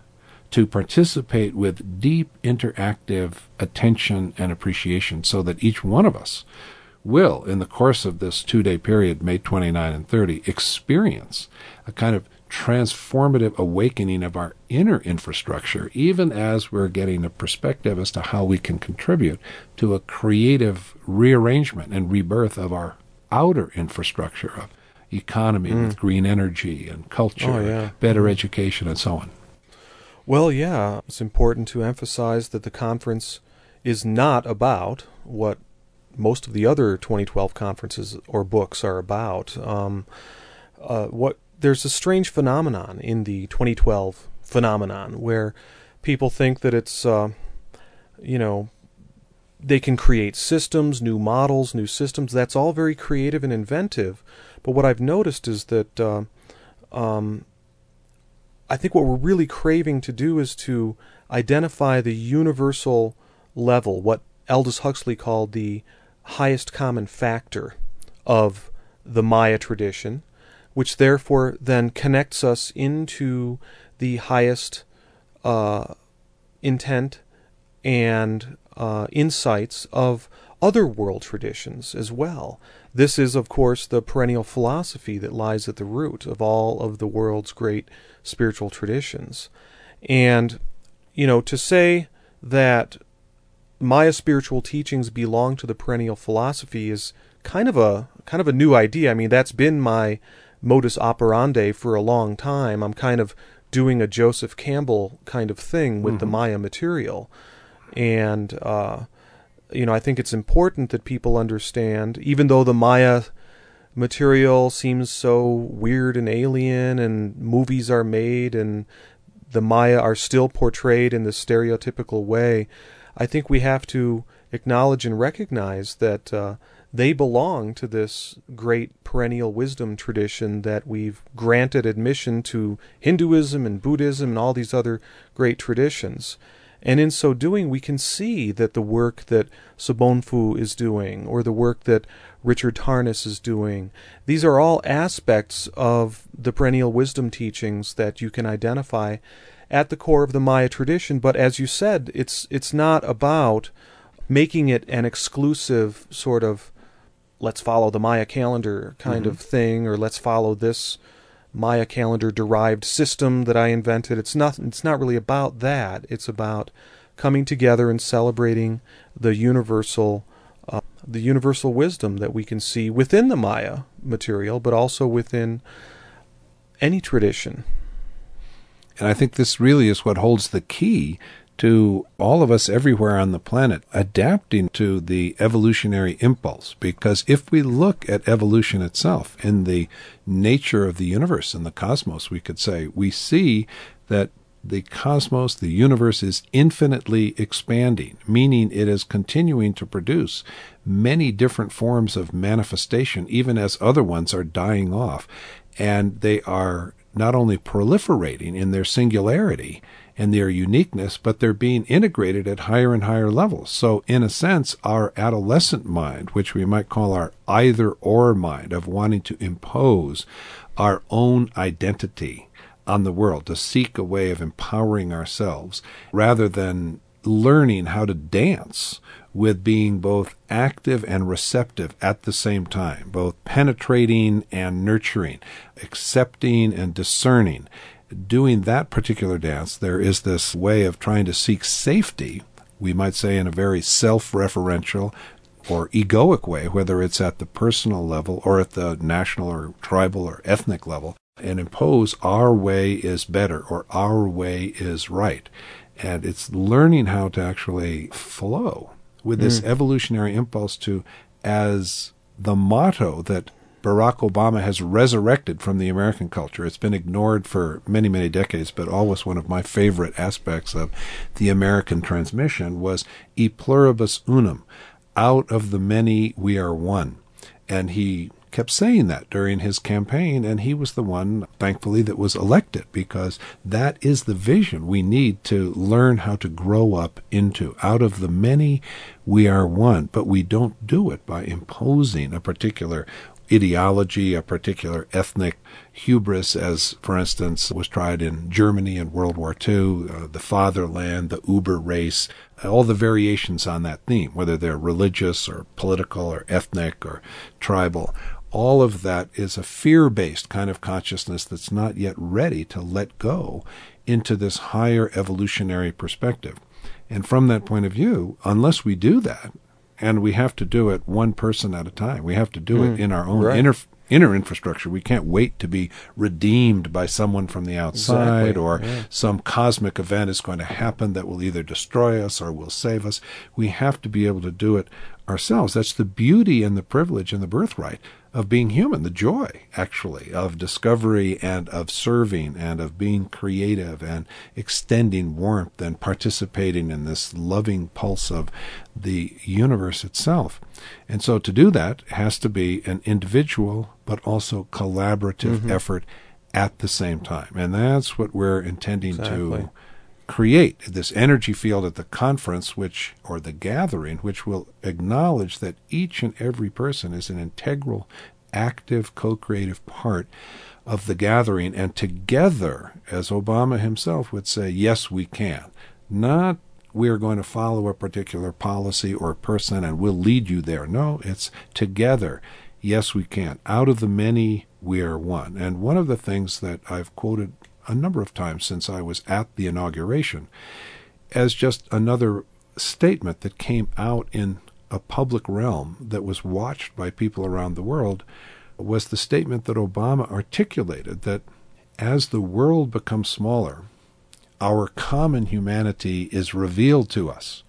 to participate with deep interactive attention and appreciation so that each one of us will, in the course of this two day period, May 29 and 30, experience a kind of transformative awakening of our inner infrastructure, even as we're getting a perspective as to how we can contribute to a creative rearrangement and rebirth of our outer infrastructure of economy mm. with green energy and culture, oh, yeah. better education, and so on. Well, yeah, it's important to emphasize that the conference is not about what most of the other 2012 conferences or books are about. Um, uh, what there's a strange phenomenon in the 2012 phenomenon where people think that it's, uh, you know, they can create systems, new models, new systems. That's all very creative and inventive. But what I've noticed is that uh, um, I think what we're really craving to do is to identify the universal level, what Aldous Huxley called the highest common factor of the Maya tradition, which therefore then connects us into the highest uh, intent and uh, insights of other world traditions as well. This is, of course, the perennial philosophy that lies at the root of all of the world's great spiritual traditions. And, you know, to say that Maya spiritual teachings belong to the perennial philosophy is kind of a kind of a new idea. I mean, that's been my modus operandi for a long time. I'm kind of doing a Joseph Campbell kind of thing with mm-hmm. the Maya material, and uh, you know, I think it's important that people understand, even though the Maya material seems so weird and alien, and movies are made, and the Maya are still portrayed in the stereotypical way. I think we have to acknowledge and recognize that uh, they belong to this great perennial wisdom tradition that we've granted admission to Hinduism and Buddhism and all these other great traditions. And in so doing, we can see that the work that Sobonfu is doing, or the work that Richard Tarnas is doing, these are all aspects of the perennial wisdom teachings that you can identify at the core of the Maya tradition. But as you said, it's it's not about making it an exclusive sort of let's follow the Maya calendar kind mm-hmm. of thing, or let's follow this Maya calendar derived system that I invented. It's not it's not really about that. It's about coming together and celebrating the universal uh, the universal wisdom that we can see within the Maya material, but also within any tradition. And I think this really is what holds the key to all of us everywhere on the planet adapting to the evolutionary impulse. Because if we look at evolution itself in the nature of the universe and the cosmos, we could say, we see that the cosmos, the universe is infinitely expanding, meaning it is continuing to produce many different forms of manifestation, even as other ones are dying off. And they are not only proliferating in their singularity, and their uniqueness, but they're being integrated at higher and higher levels. So, in a sense, our adolescent mind, which we might call our either or mind of wanting to impose our own identity on the world, to seek a way of empowering ourselves, rather than learning how to dance with being both active and receptive at the same time, both penetrating and nurturing, accepting and discerning doing that particular dance, there is this way of trying to seek safety, we might say in a very self referential or egoic way, whether it's at the personal level or at the national or tribal or ethnic level, and impose our way is better or our way is right. And it's learning how to actually flow with this mm. evolutionary impulse to as the motto that Barack Obama has resurrected from the American culture. It's been ignored for many, many decades, but always one of my favorite aspects of the American transmission was e pluribus unum. Out of the many, we are one. And he kept saying that during his campaign, and he was the one, thankfully, that was elected because that is the vision we need to learn how to grow up into. Out of the many, we are one, but we don't do it by imposing a particular ideology, a particular ethnic hubris, as, for instance, was tried in Germany in World War II, uh, the fatherland, the Uber race, all the variations on that theme, whether they're religious or political or ethnic or tribal. all of that is a fear based kind of consciousness that's not yet ready to let go into this higher evolutionary perspective. And from that point of view, unless we do that, and we have to do it one person at a time, we have to do mm, it in our own right. inner inner infrastructure. We can't wait to be redeemed by someone from the outside exactly. or yeah. some cosmic event is going to happen that will either destroy us or will save us. We have to be able to do it ourselves. That's the beauty and the privilege and the birthright of being human, the joy, actually, of discovery and of serving and of being creative and extending warmth and participating in this loving pulse of the universe itself. And so to do that has to be an individual but also collaborative Mhm. effort at the same time. And that's what we're intending Exactly. to create this energy field at the conference which or the gathering which will acknowledge that each and every person is an integral active co-creative part of the gathering. And together as obama himself would say yes we can. Not we're going to follow a particular policy or person and we'll lead you there. No it's together. Yes we can. Out of the many we are one. And one of the things that i've quoted a number of times since I was at the inauguration as just another statement that came out in a public realm that was watched by people around the world was the statement that Obama articulated that as the world becomes smaller, our common humanity is revealed to us.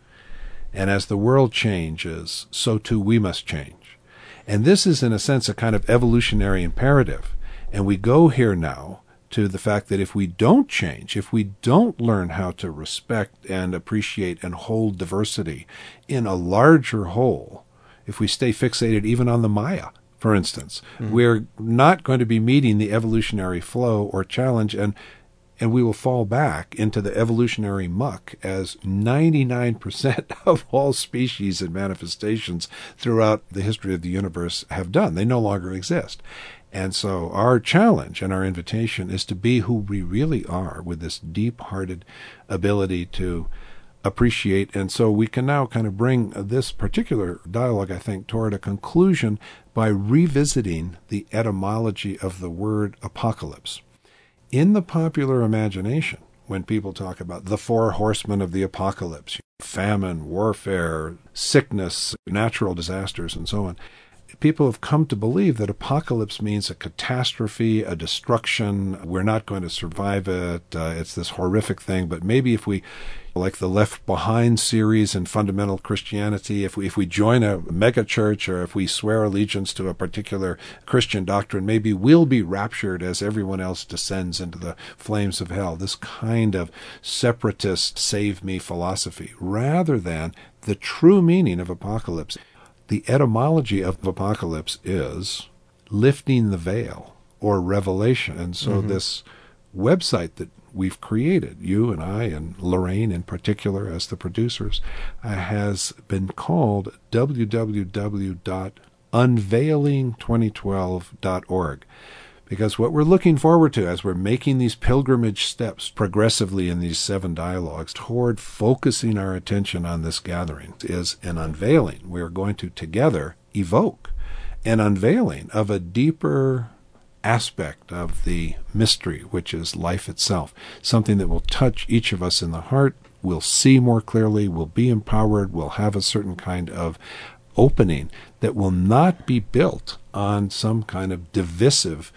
And as the world changes, so too we must change. And this is, in a sense, a kind of evolutionary imperative. And we go here now to the fact that if we don't change, if we don't learn how to respect and appreciate and hold diversity in a larger whole, if we stay fixated even on the Maya, for instance, Mhm. we're not going to be meeting the evolutionary flow or challenge and and we will fall back into the evolutionary muck as 99% of all species and manifestations throughout the history of the universe have done. They no longer exist. And so our challenge and our invitation is to be who we really are with this deep hearted ability to appreciate. And so we can now kind of bring this particular dialogue, I think, toward a conclusion by revisiting the etymology of the word apocalypse. In the popular imagination, when people talk about the four horsemen of the apocalypse, famine, warfare, sickness, natural disasters, and so on, people have come to believe that apocalypse means a catastrophe, a destruction. We're not going to survive it. Uh, it's this horrific thing. But maybe if we, like the Left Behind series in fundamental Christianity, if we if we join a mega church or if we swear allegiance to a particular Christian doctrine, maybe we'll be raptured as everyone else descends into the flames of hell. This kind of separatist save me philosophy, rather than the true meaning of apocalypse the etymology of apocalypse is lifting the veil or revelation. And so Mhm. this website that we've created, you and I and Lorraine in particular as the producers, uh, has been called www.unveiling2012.org. Because what we're looking forward to as we're making these pilgrimage steps progressively in these seven dialogues toward focusing our attention on this gathering is an unveiling. We're going to together evoke an unveiling of a deeper aspect of the mystery, which is life itself, something that will touch each of us in the heart. We'll see more clearly, we'll be empowered, we'll have a certain kind of opening that will not be built on some kind of divisive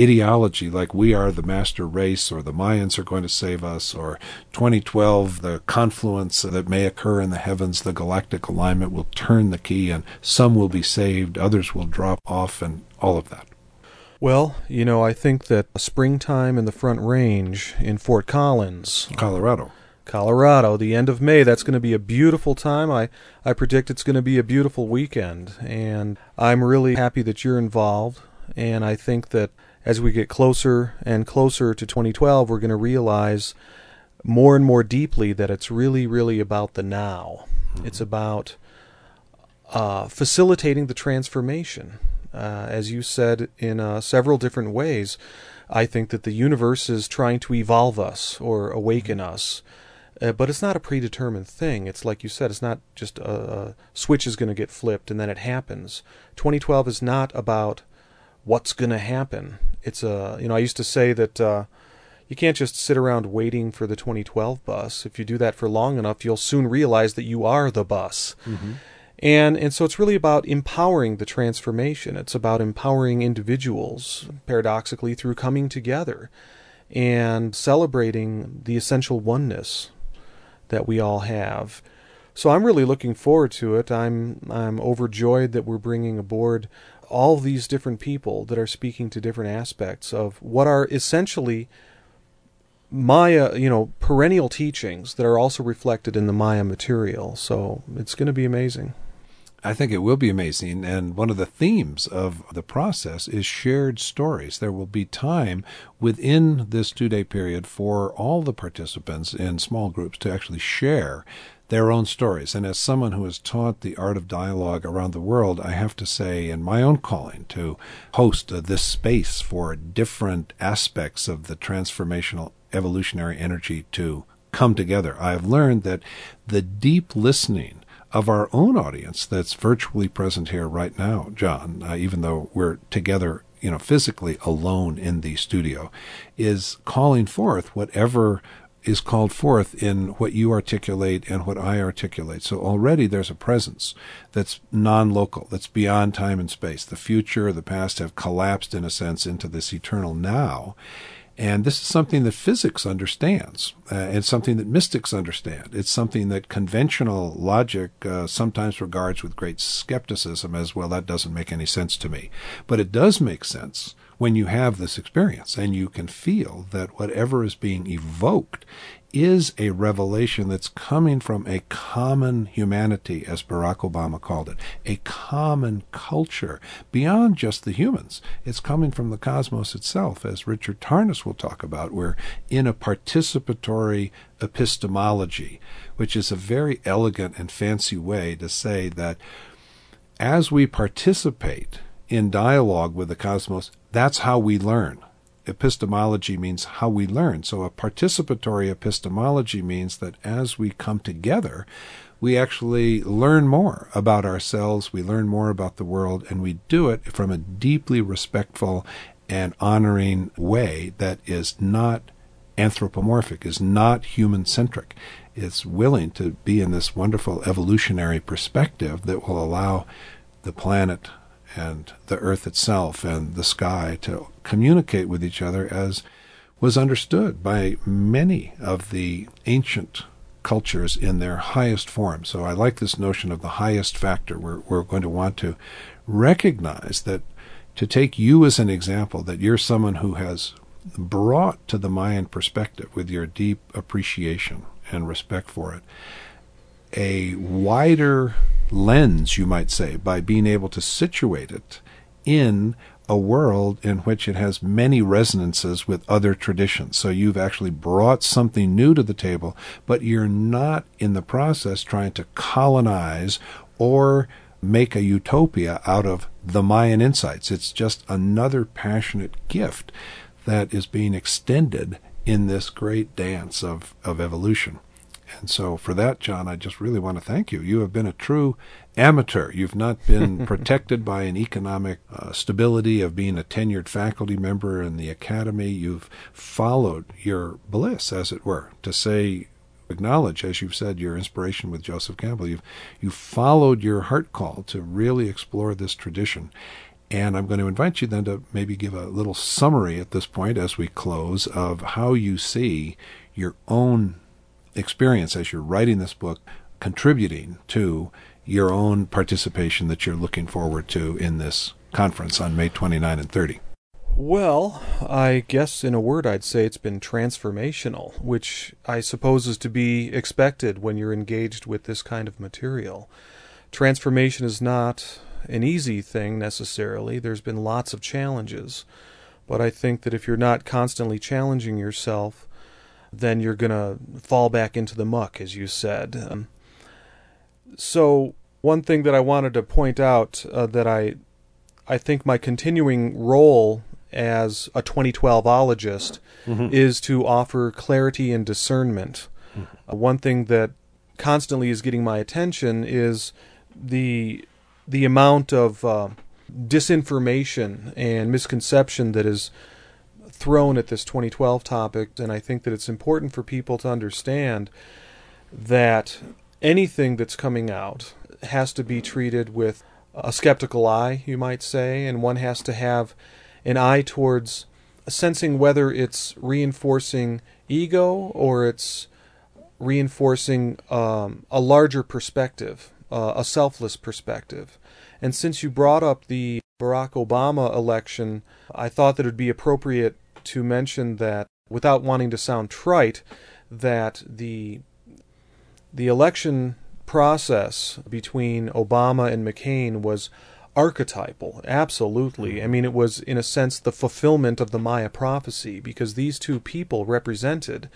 ideology like we are the master race or the Mayans are going to save us or 2012 the confluence that may occur in the heavens the galactic alignment will turn the key and some will be saved others will drop off and all of that Well, you know, I think that springtime in the Front Range in Fort Collins, Colorado Colorado, the end of May, that's going to be a beautiful time. I, I predict it's going to be a beautiful weekend. And I'm really happy that you're involved. And I think that as we get closer and closer to 2012, we're going to realize more and more deeply that it's really, really about the now. It's about uh, facilitating the transformation. Uh, as you said in uh, several different ways, I think that the universe is trying to evolve us or awaken us. Uh, but it's not a predetermined thing. It's like you said, it's not just a, a switch is going to get flipped and then it happens. 2012 is not about what's going to happen. It's a, you know, I used to say that uh, you can't just sit around waiting for the 2012 bus. If you do that for long enough, you'll soon realize that you are the bus. Mm-hmm. And and so it's really about empowering the transformation. It's about empowering individuals paradoxically through coming together and celebrating the essential oneness that we all have. So I'm really looking forward to it. I'm I'm overjoyed that we're bringing aboard all these different people that are speaking to different aspects of what are essentially Maya, you know, perennial teachings that are also reflected in the Maya material. So it's going to be amazing. I think it will be amazing. And one of the themes of the process is shared stories. There will be time within this two day period for all the participants in small groups to actually share their own stories. And as someone who has taught the art of dialogue around the world, I have to say, in my own calling, to host uh, this space for different aspects of the transformational evolutionary energy to come together, I've learned that the deep listening of our own audience that's virtually present here right now, John, uh, even though we're together, you know, physically alone in the studio, is calling forth whatever is called forth in what you articulate and what I articulate. So already there's a presence that's non-local, that's beyond time and space. The future, the past have collapsed in a sense into this eternal now. And this is something that physics understands. Uh, it's something that mystics understand. It's something that conventional logic uh, sometimes regards with great skepticism as well. That doesn't make any sense to me. But it does make sense when you have this experience and you can feel that whatever is being evoked is a revelation that's coming from a common humanity, as Barack Obama called it, a common culture beyond just the humans. It's coming from the cosmos itself, as Richard Tarnas will talk about. We're in a participatory epistemology, which is a very elegant and fancy way to say that as we participate in dialogue with the cosmos, that's how we learn epistemology means how we learn. So a participatory epistemology means that as we come together, we actually learn more about ourselves, we learn more about the world, and we do it from a deeply respectful and honoring way that is not anthropomorphic, is not human centric. It's willing to be in this wonderful evolutionary perspective that will allow the planet and the earth itself and the sky to communicate with each other as was understood by many of the ancient cultures in their highest form. So I like this notion of the highest factor. We're, we're going to want to recognize that to take you as an example, that you're someone who has brought to the Mayan perspective with your deep appreciation and respect for it a wider lens, you might say, by being able to situate it in a world in which it has many resonances with other traditions. So you've actually brought something new to the table, but you're not in the process trying to colonize or make a utopia out of the Mayan insights. It's just another passionate gift that is being extended in this great dance of, of evolution. And so for that, John, I just really want to thank you. You have been a true amateur. You've not been protected by an economic uh, stability of being a tenured faculty member in the academy. You've followed your bliss, as it were, to say, acknowledge, as you've said, your inspiration with Joseph Campbell. You've, you followed your heart call to really explore this tradition. And I'm going to invite you then to maybe give a little summary at this point as we close of how you see your own experience as you're writing this book contributing to your own participation that you're looking forward to in this conference on May 29 and 30? Well, I guess in a word I'd say it's been transformational, which I suppose is to be expected when you're engaged with this kind of material. Transformation is not an easy thing necessarily. There's been lots of challenges. But I think that if you're not constantly challenging yourself, then you're going to fall back into the muck, as you said. Um, so, one thing that I wanted to point out uh, that I, I think my continuing role as a 2012ologist mm-hmm. is to offer clarity and discernment. Mm-hmm. Uh, one thing that constantly is getting my attention is the the amount of uh, disinformation and misconception that is thrown at this 2012 topic, and I think that it's important for people to understand that anything that's coming out has to be treated with a skeptical eye, you might say, and one has to have an eye towards sensing whether it's reinforcing ego or it's reinforcing um, a larger perspective, uh, a selfless perspective. And since you brought up the Barack Obama election, I thought that it would be appropriate to mention that, without wanting to sound trite, that the the election process between Obama and McCain was archetypal, absolutely. Mm-hmm. I mean, it was, in a sense, the fulfillment of the Maya prophecy because these two people represented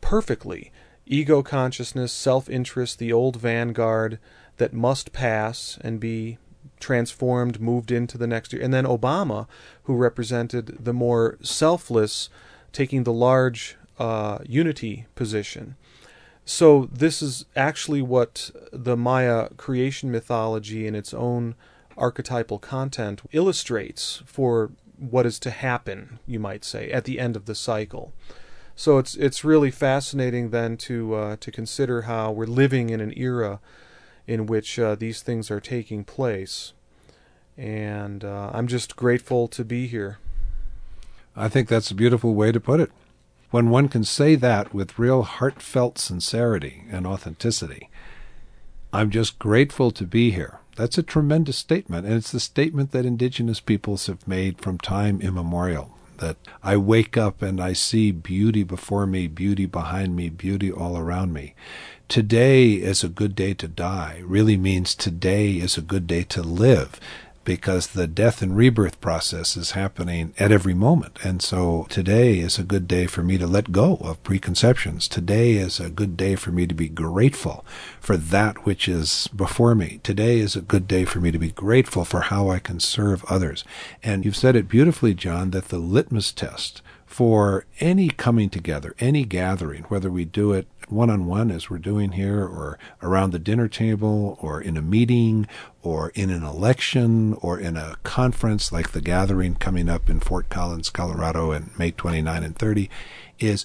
perfectly ego consciousness, self interest, the old vanguard that must pass and be transformed, moved into the next year. And then Obama, who represented the more selfless, taking the large uh, unity position. So, this is actually what the Maya creation mythology in its own archetypal content illustrates for what is to happen, you might say, at the end of the cycle. So it's it's really fascinating then to uh, to consider how we're living in an era in which uh, these things are taking place, and uh, I'm just grateful to be here. I think that's a beautiful way to put it. When one can say that with real heartfelt sincerity and authenticity, I'm just grateful to be here. That's a tremendous statement, and it's the statement that indigenous peoples have made from time immemorial. That I wake up and I see beauty before me, beauty behind me, beauty all around me. Today is a good day to die really means today is a good day to live because the death and rebirth process is happening at every moment. And so today is a good day for me to let go of preconceptions. Today is a good day for me to be grateful for that which is before me. Today is a good day for me to be grateful for how I can serve others. And you've said it beautifully, John, that the litmus test for any coming together, any gathering, whether we do it one on one as we're doing here, or around the dinner table, or in a meeting, or in an election, or in a conference like the gathering coming up in Fort Collins, Colorado, in May 29 and 30, is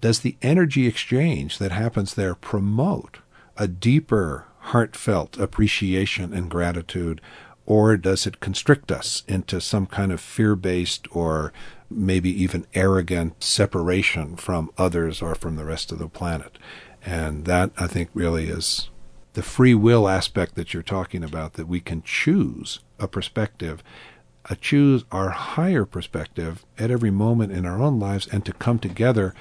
does the energy exchange that happens there promote a deeper, heartfelt appreciation and gratitude? Or does it constrict us into some kind of fear based or maybe even arrogant separation from others or from the rest of the planet. And that, I think, really is the free will aspect that you're talking about, that we can choose a perspective, choose our higher perspective at every moment in our own lives, and to come together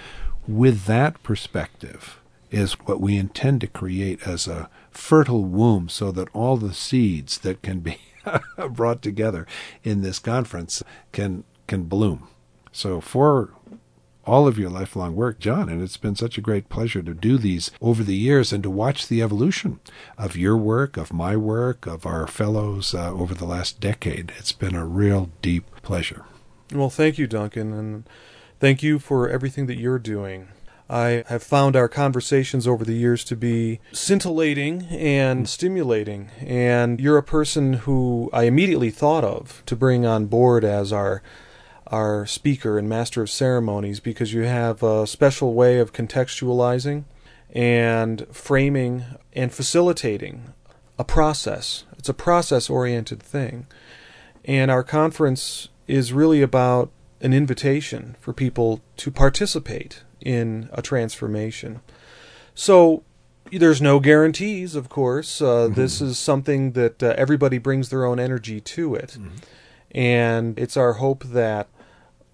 with that perspective is what we intend to create as a fertile womb so that all the seeds that can be brought together in this conference can can bloom. So for all of your lifelong work, John, and it's been such a great pleasure to do these over the years and to watch the evolution of your work, of my work, of our fellows uh, over the last decade. It's been a real deep pleasure. Well, thank you, Duncan, and thank you for everything that you're doing. I have found our conversations over the years to be scintillating and stimulating, and you're a person who I immediately thought of to bring on board as our our speaker and master of ceremonies because you have a special way of contextualizing and framing and facilitating a process. It's a process oriented thing. And our conference is really about an invitation for people to participate in a transformation. So there's no guarantees, of course. Uh, mm-hmm. This is something that uh, everybody brings their own energy to it. Mm-hmm. And it's our hope that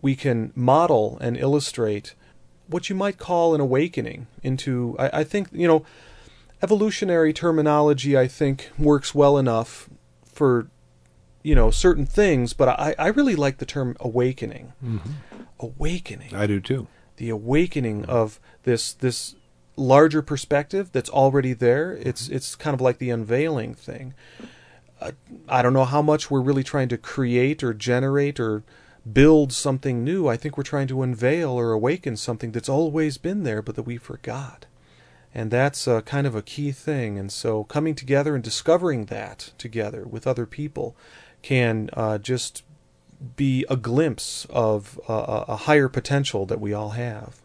we can model and illustrate what you might call an awakening into, I, I think, you know, evolutionary terminology, I think, works well enough for, you know, certain things, but I, I really like the term awakening. Mm-hmm. Awakening. I do too. The awakening of this, this larger perspective that's already there. It's, it's kind of like the unveiling thing. Uh, I don't know how much we're really trying to create or generate or build something new. I think we're trying to unveil or awaken something that's always been there, but that we forgot. And that's uh, kind of a key thing. And so coming together and discovering that together with other people can uh, just be a glimpse of uh, a higher potential that we all have.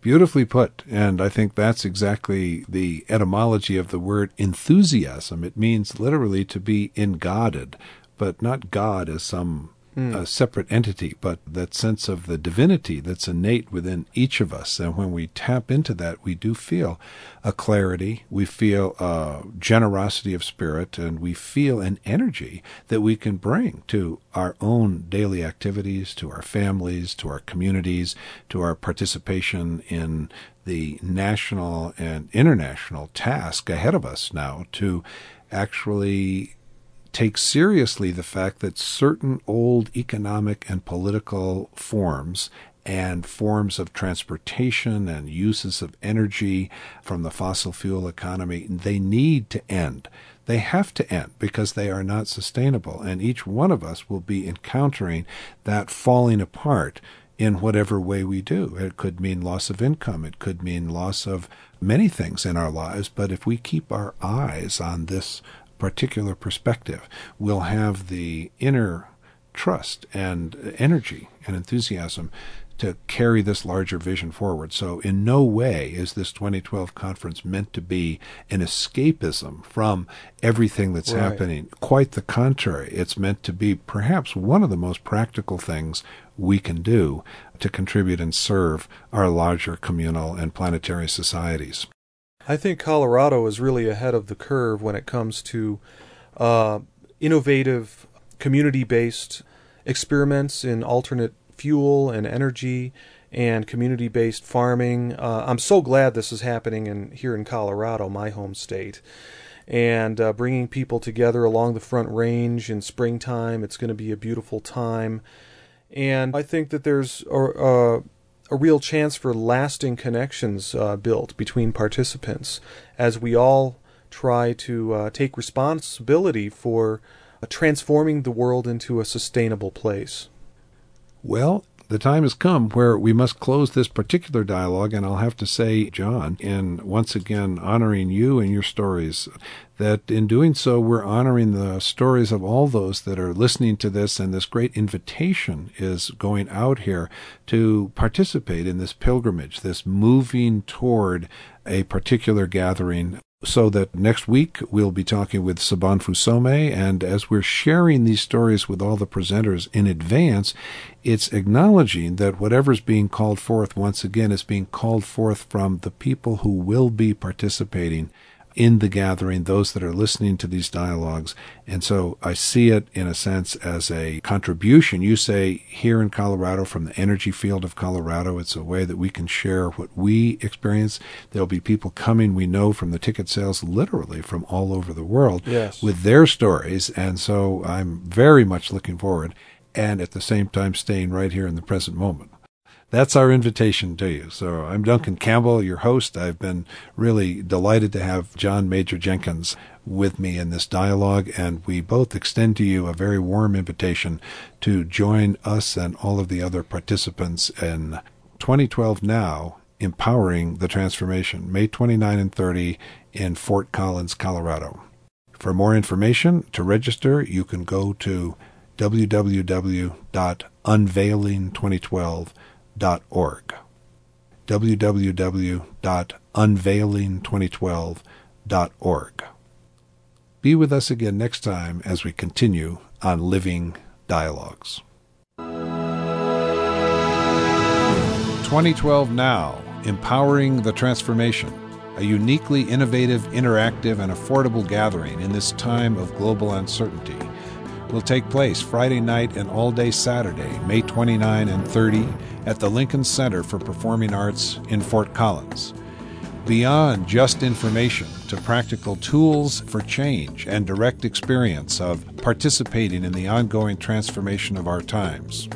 Beautifully put. And I think that's exactly the etymology of the word enthusiasm. It means literally to be engodded, but not God as some mm. a separate entity, but that sense of the divinity that's innate within each of us. And when we tap into that, we do feel a clarity, we feel a generosity of spirit, and we feel an energy that we can bring to our own daily activities, to our families, to our communities, to our participation in the national and international task ahead of us now to actually take seriously the fact that certain old economic and political forms and forms of transportation and uses of energy from the fossil fuel economy, they need to end. They have to end because they are not sustainable. And each one of us will be encountering that falling apart in whatever way we do. It could mean loss of income. It could mean loss of many things in our lives. But if we keep our eyes on this particular perspective will have the inner trust and energy and enthusiasm to carry this larger vision forward. So, in no way is this 2012 conference meant to be an escapism from everything that's right. happening. Quite the contrary. It's meant to be perhaps one of the most practical things we can do to contribute and serve our larger communal and planetary societies. I think Colorado is really ahead of the curve when it comes to uh, innovative, community based experiments in alternate fuel and energy and community based farming. Uh, I'm so glad this is happening in, here in Colorado, my home state. And uh, bringing people together along the Front Range in springtime. It's going to be a beautiful time. And I think that there's a, a real chance for lasting connections uh, built between participants as we all try to uh, take responsibility for uh, transforming the world into a sustainable place. Well, the time has come where we must close this particular dialogue, and I'll have to say, John, in once again honoring you and your stories, that in doing so, we're honoring the stories of all those that are listening to this, and this great invitation is going out here to participate in this pilgrimage, this moving toward a particular gathering so that next week we'll be talking with Sobonfu Somé, and as we're sharing these stories with all the presenters in advance, it's acknowledging that whatever's being called forth once again is being called forth from the people who will be participating in the gathering, those that are listening to these dialogues. And so I see it in a sense as a contribution. You say here in Colorado, from the energy field of Colorado, it's a way that we can share what we experience. There'll be people coming, we know from the ticket sales, literally from all over the world yes. with their stories. And so I'm very much looking forward and at the same time staying right here in the present moment that's our invitation to you. So I'm Duncan Campbell, your host. I've been really delighted to have John Major Jenkins with me in this dialogue, and we both extend to you a very warm invitation to join us and all of the other participants in 2012 Now Empowering the Transformation, May 29 and 30 in Fort Collins, Colorado. For more information, to register, you can go to www.unveiling2012.com www.unveiling2012.org. www.unveiling2012.org. Be with us again next time as we continue on Living Dialogues. 2012 Now Empowering the Transformation, a uniquely innovative, interactive, and affordable gathering in this time of global uncertainty will take place Friday night and all day Saturday, May 29 and 30, at the Lincoln Center for Performing Arts in Fort Collins. Beyond just information to practical tools for change and direct experience of participating in the ongoing transformation of our times.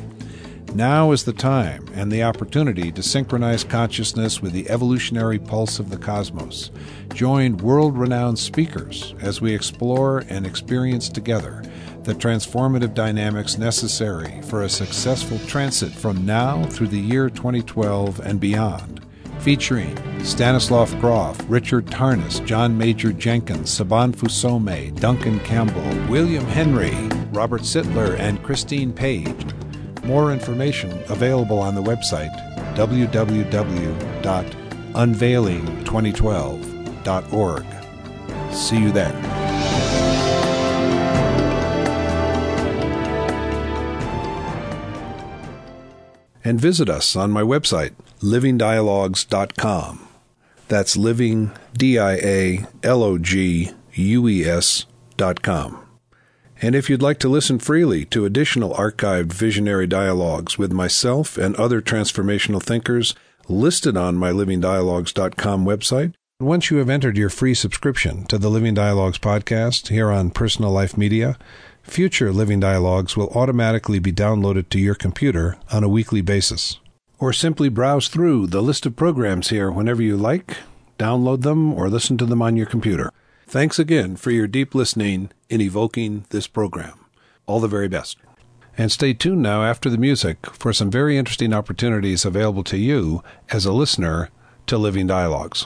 Now is the time and the opportunity to synchronize consciousness with the evolutionary pulse of the cosmos. Join world renowned speakers as we explore and experience together the transformative dynamics necessary for a successful transit from now through the year 2012 and beyond. Featuring Stanislav Grof, Richard Tarnas, John Major Jenkins, Sobonfu Somé, Duncan Campbell, William Henry, Robert Sitler, and Christine Page. More information available on the website www.unveiling2012.org. See you there. And visit us on my website, livingdialogues.com. That's living, D I A L O G U E S dot com. And if you'd like to listen freely to additional archived visionary dialogues with myself and other transformational thinkers listed on my livingdialogues.com website, once you have entered your free subscription to the Living Dialogues podcast here on Personal Life Media, Future Living Dialogues will automatically be downloaded to your computer on a weekly basis. Or simply browse through the list of programs here whenever you like, download them, or listen to them on your computer. Thanks again for your deep listening in evoking this program. All the very best. And stay tuned now after the music for some very interesting opportunities available to you as a listener to Living Dialogues.